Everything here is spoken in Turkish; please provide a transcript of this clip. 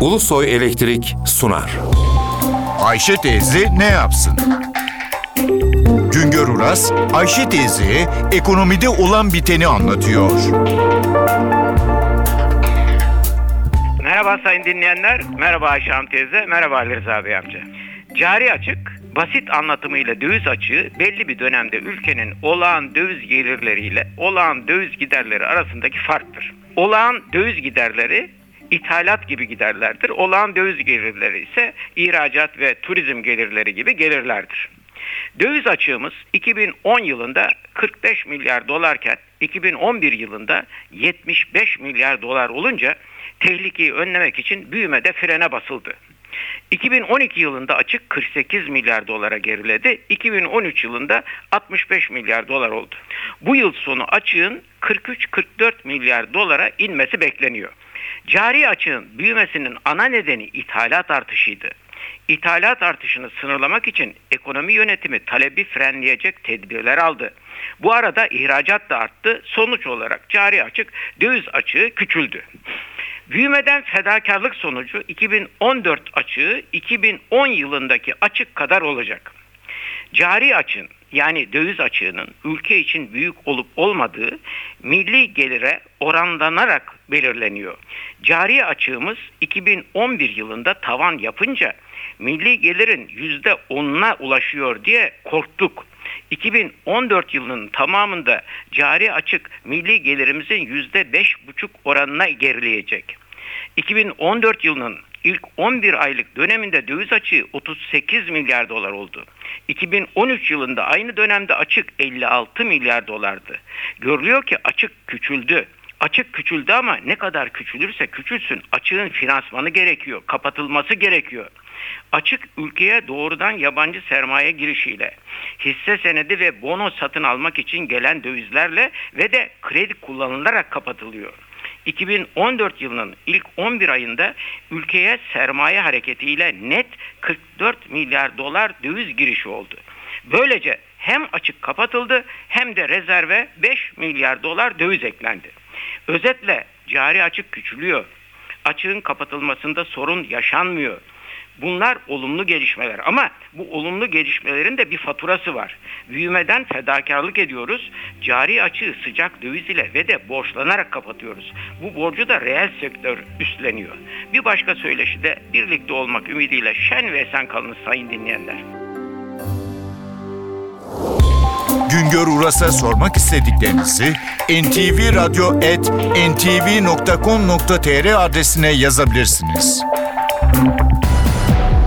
Ulusoy Elektrik sunar. Ayşe teyze ne yapsın? Güngör Uras, Ayşe teyze ekonomide olan biteni anlatıyor. Merhaba sayın dinleyenler, merhaba Ayşe Hanım teyze, merhaba Ali Rıza Bey amca. Cari açık, basit anlatımıyla döviz açığı belli bir dönemde ülkenin olağan döviz gelirleriyle olağan döviz giderleri arasındaki farktır. Olağan döviz giderleri ithalat gibi giderlerdir. Olağan döviz gelirleri ise ihracat ve turizm gelirleri gibi gelirlerdir. Döviz açığımız 2010 yılında 45 milyar dolarken 2011 yılında 75 milyar dolar olunca tehlikeyi önlemek için büyümede frene basıldı. 2012 yılında açık 48 milyar dolara geriledi. 2013 yılında 65 milyar dolar oldu. Bu yıl sonu açığın 43-44 milyar dolara inmesi bekleniyor. Cari açığın büyümesinin ana nedeni ithalat artışıydı. İthalat artışını sınırlamak için ekonomi yönetimi talebi frenleyecek tedbirler aldı. Bu arada ihracat da arttı. Sonuç olarak cari açık, döviz açığı küçüldü. Büyümeden fedakarlık sonucu 2014 açığı 2010 yılındaki açık kadar olacak. Cari açın yani döviz açığının ülke için büyük olup olmadığı milli gelire oranlanarak belirleniyor. Cari açığımız 2011 yılında tavan yapınca milli gelirin %10'una ulaşıyor diye korktuk. 2014 yılının tamamında cari açık milli gelirimizin %5,5 oranına gerileyecek. 2014 yılının ilk 11 aylık döneminde döviz açığı 38 milyar dolar oldu. 2013 yılında aynı dönemde açık 56 milyar dolardı. Görülüyor ki açık küçüldü. Açık küçüldü ama ne kadar küçülürse küçülsün açığın finansmanı gerekiyor, kapatılması gerekiyor. Açık ülkeye doğrudan yabancı sermaye girişiyle, hisse senedi ve bono satın almak için gelen dövizlerle ve de kredi kullanılarak kapatılıyor. 2014 yılının ilk 11 ayında ülkeye sermaye hareketiyle net 44 milyar dolar döviz girişi oldu. Böylece hem açık kapatıldı hem de rezerve 5 milyar dolar döviz eklendi. Özetle cari açık küçülüyor. Açığın kapatılmasında sorun yaşanmıyor. Bunlar olumlu gelişmeler ama bu olumlu gelişmelerin de bir faturası var. Büyümeden fedakarlık ediyoruz. Cari açığı sıcak döviz ile ve de borçlanarak kapatıyoruz. Bu borcu da reel sektör üstleniyor. Bir başka söyleşide birlikte olmak ümidiyle şen ve esen kalın sayın dinleyenler. Güngör Uras'a sormak istediklerinizi ntvradio.ntv.com.tr adresine yazabilirsiniz.